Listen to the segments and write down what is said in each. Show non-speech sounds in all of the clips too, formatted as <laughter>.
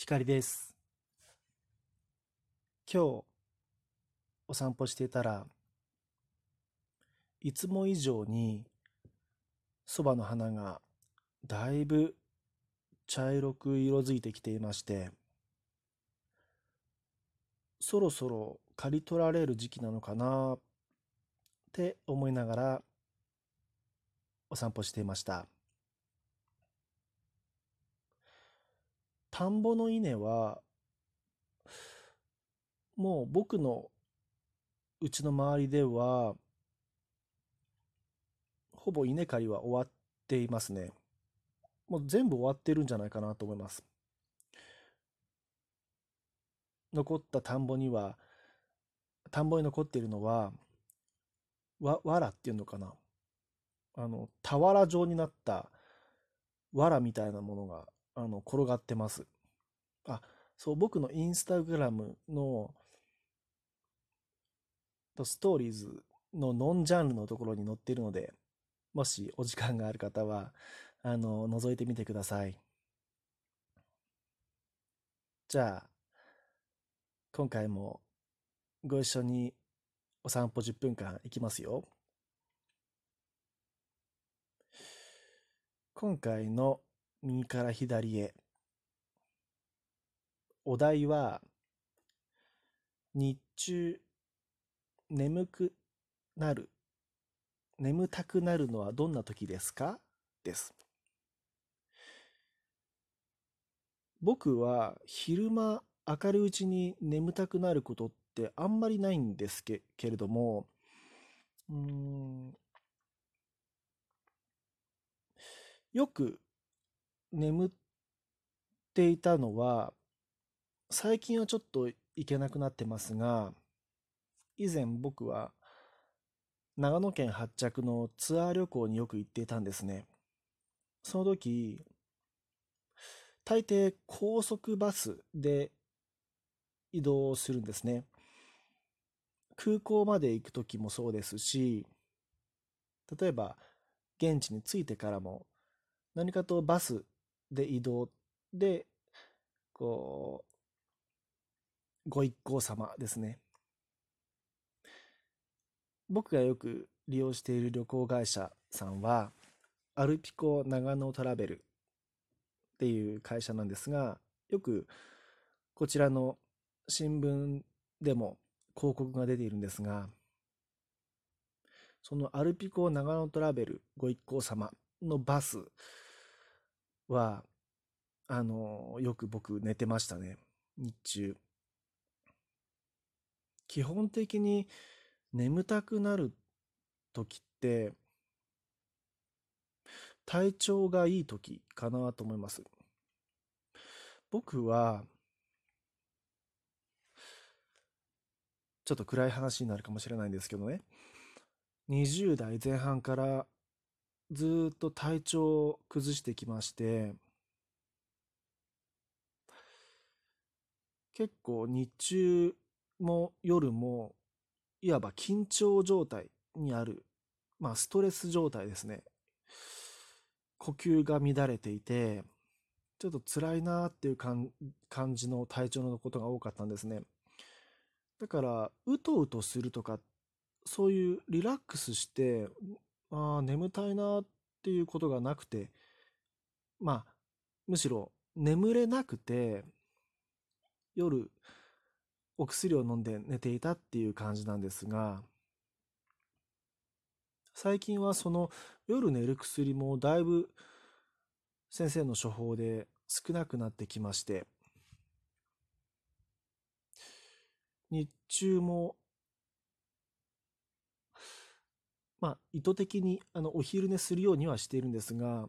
光です。今日お散歩していたらいつも以上にそばの花がだいぶ茶色く色づいてきていましてそろそろ刈り取られる時期なのかなって思いながらお散歩していました。田んぼの稲は、もう僕のうちの周りでは、ほぼ稲刈りは終わっていますね。もう全部終わってるんじゃないかなと思います。残った田んぼには、田んぼに残っているのは、わ、藁っていうのかな。あの、俵状になった藁みたいなものがあの、転がってます。あ、そう、僕のインスタグラムのストーリーズのノンジャンルのところに載っているので、もしお時間がある方は、あの、覗いてみてください。じゃあ、今回もご一緒にお散歩10分間行きますよ。今回の右から左へ。お題は、日中、眠くなる、眠たくなるのはどんな時ですか？です。僕は昼間明るいうちに眠たくなることってあんまりないんですけれども、うん、よく眠っていたのは、最近はちょっと行けなくなってますが、以前僕は長野県発着のツアー旅行によく行っていたんですね。その時、大抵高速バスで移動するんですね。空港まで行く時もそうですし、例えば現地に着いてからも何かとバスで移動で、こう、ご一行様ですね。僕がよく利用している旅行会社さんは、アルピコ長野トラベルっていう会社なんですが、よくこちらの新聞でも広告が出ているんですが、そのアルピコ長野トラベルご一行様のバスは、あの、よく僕寝てましたね。日中。基本的に眠たくなる時って、体調がいい時かなと思います。僕は、ちょっと暗い話になるかもしれないんですけどね、20代前半からずっと体調を崩してきまして、結構日中も夜もいわば緊張状態にある、まあストレス状態ですね。呼吸が乱れていて、ちょっと辛いなっていう感じの体調のことが多かったんですね。だから、うとうとするとか、そういうリラックスして、あ、眠たいなっていうことがなくて、まあ、むしろ眠れなくて、夜お薬を飲んで寝ていたっていう感じなんですが最近はその夜寝る薬もだいぶ先生の処方で少なくなってきまして日中もまあ意図的にあのお昼寝するようにはしているんですが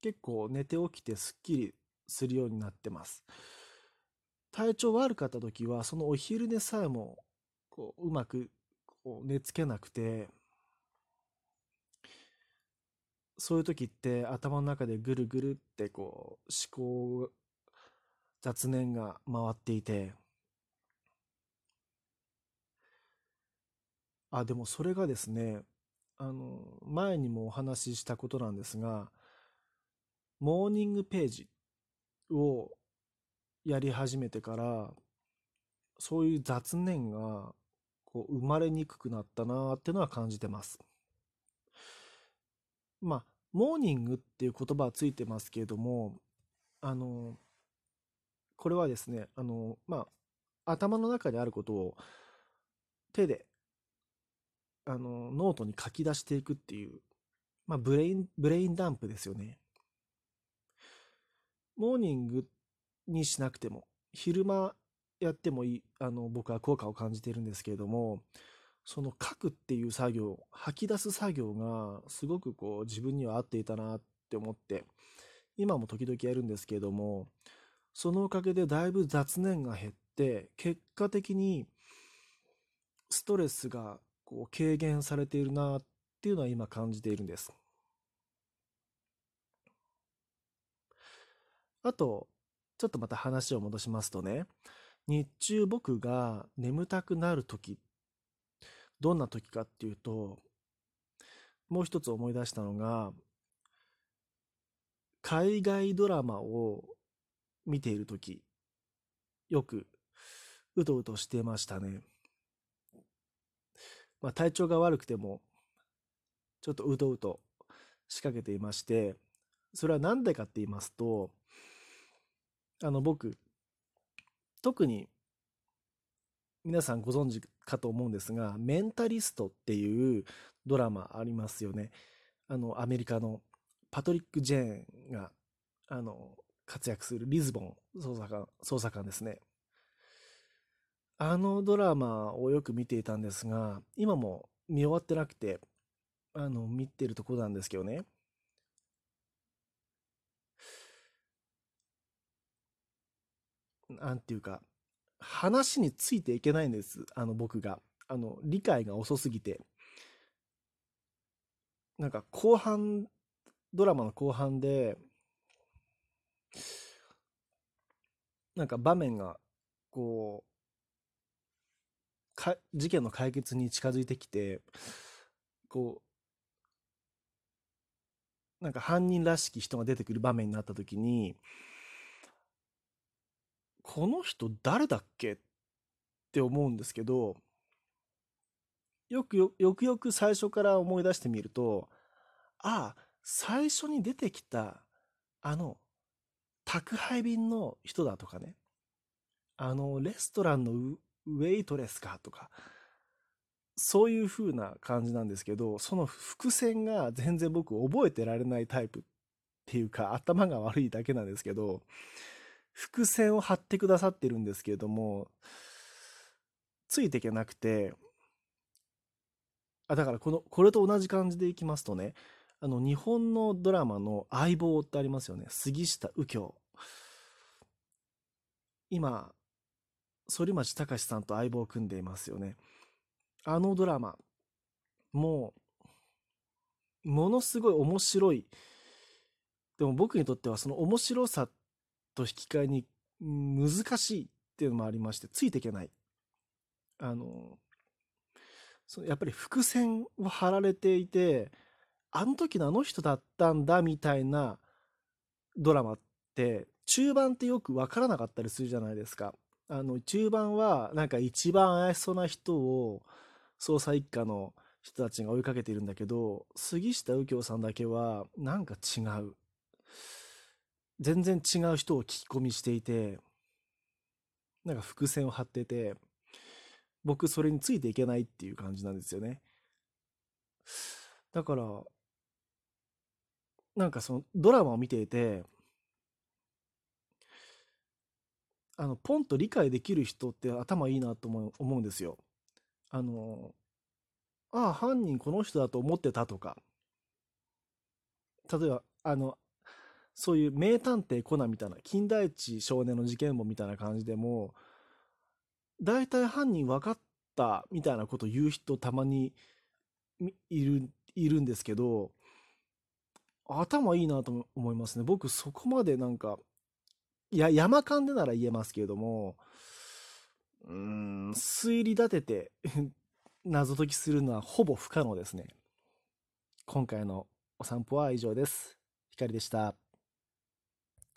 結構寝て起きてすっきりするようになってます。体調悪かった時は、そのお昼寝さえも、こう、うまく、こう、寝つけなくて、そういう時って頭の中でぐるぐるってこう、思考、雑念が回っていて、あ、でもそれがですね、あの、前にもお話ししたことなんですが、モーニングページをやり始めてからそういう雑念がこう生まれにくくなったなっていうのは感じてます。まあ、モーニングっていう言葉はついてますけれども、あの、これはですね、あの、まあ、頭の中にあることを手で、あの、ノートに書き出していくっていう、まあ、ブレイン、ブレインダンプですよね。モーニングにしなくても、昼間やってもいい、あの、僕は効果を感じてるんですけれども、その書くっていう作業、吐き出す作業がすごくこう自分には合っていたなって思って、今も時々やるんですけれども、そのおかげでだいぶ雑念が減って、結果的にストレスがこう軽減されているなっていうのは今感じているんです。あと、ちょっとまた話を戻しますとね、日中僕が眠たくなる時、どんな時かっていうと、もう一つ思い出したのが、海外ドラマを見ている時、よくうとうとしてましたね。まあ体調が悪くても、ちょっとうとうと仕掛けていまして、それは何でかって言いますと、あの僕、特に皆さんご存知かと思うんですが、メンタリストっていうドラマありますよね。あの、アメリカのパトリック・ジェーンが、あの、活躍するリズボン捜査官、捜査官ですね。あのドラマをよく見ていたんですが、今も見終わってなくて、あの、見てるとこなんですけどね。なんていうか、話についていけないんです。あの、僕が。あの、理解が遅すぎて。なんか、後半、ドラマの後半で、なんか場面が、こう、か、事件の解決に近づいてきて、こう、なんか犯人らしき人が出てくる場面になった時に、この人誰だっけって思うんですけど、よくよよくよく最初から思い出してみると、ああ、最初に出てきた、あの、宅配便の人だとかね、あの、レストランのウェイトレスかとか、そういう風な感じなんですけど、その伏線が全然僕覚えてられないタイプっていうか、頭が悪いだけなんですけど、伏線を張ってくださってるんですけれども、ついていけなくて、あ、だからこの、これと同じ感じでいきますとね、あの、日本のドラマの相棒ってありますよね。杉下右京。今、反町隆史さんと相棒を組んでいますよね。あのドラマ、もう、ものすごい面白い。でも僕にとってはその面白さと引き換えに難しいっていうのもありまして、ついていけない。あの、そのやっぱり伏線を張られていて、あの時のあの人だったんだみたいなドラマって、中盤ってよくわからなかったりするじゃないですか。あの、中盤はなんか一番怪しそうな人を捜査一課の人たちが追いかけているんだけど、杉下右京さんだけはなんか違う。全然違う人を聞き込みしていて、なんか伏線を張ってて、僕それについていけないっていう感じなんですよね。だから、なんかそのドラマを見ていて、あの、ポンと理解できる人って頭いいなと思うんですよ。あの、ああ、犯人この人だと思ってたとか、例えば、あの、そういう名探偵コナンみたいな、金田一少年の事件簿みたいな感じでも、大体犯人分かったみたいなこと言う人たまにいる、いるんですけど、頭いいなと思いますね。僕そこまでなんか、いや、山間でなら言えますけれども、うん、推理立てて <laughs> 謎解きするのはほぼ不可能ですね。今回のお散歩は以上です。光でした。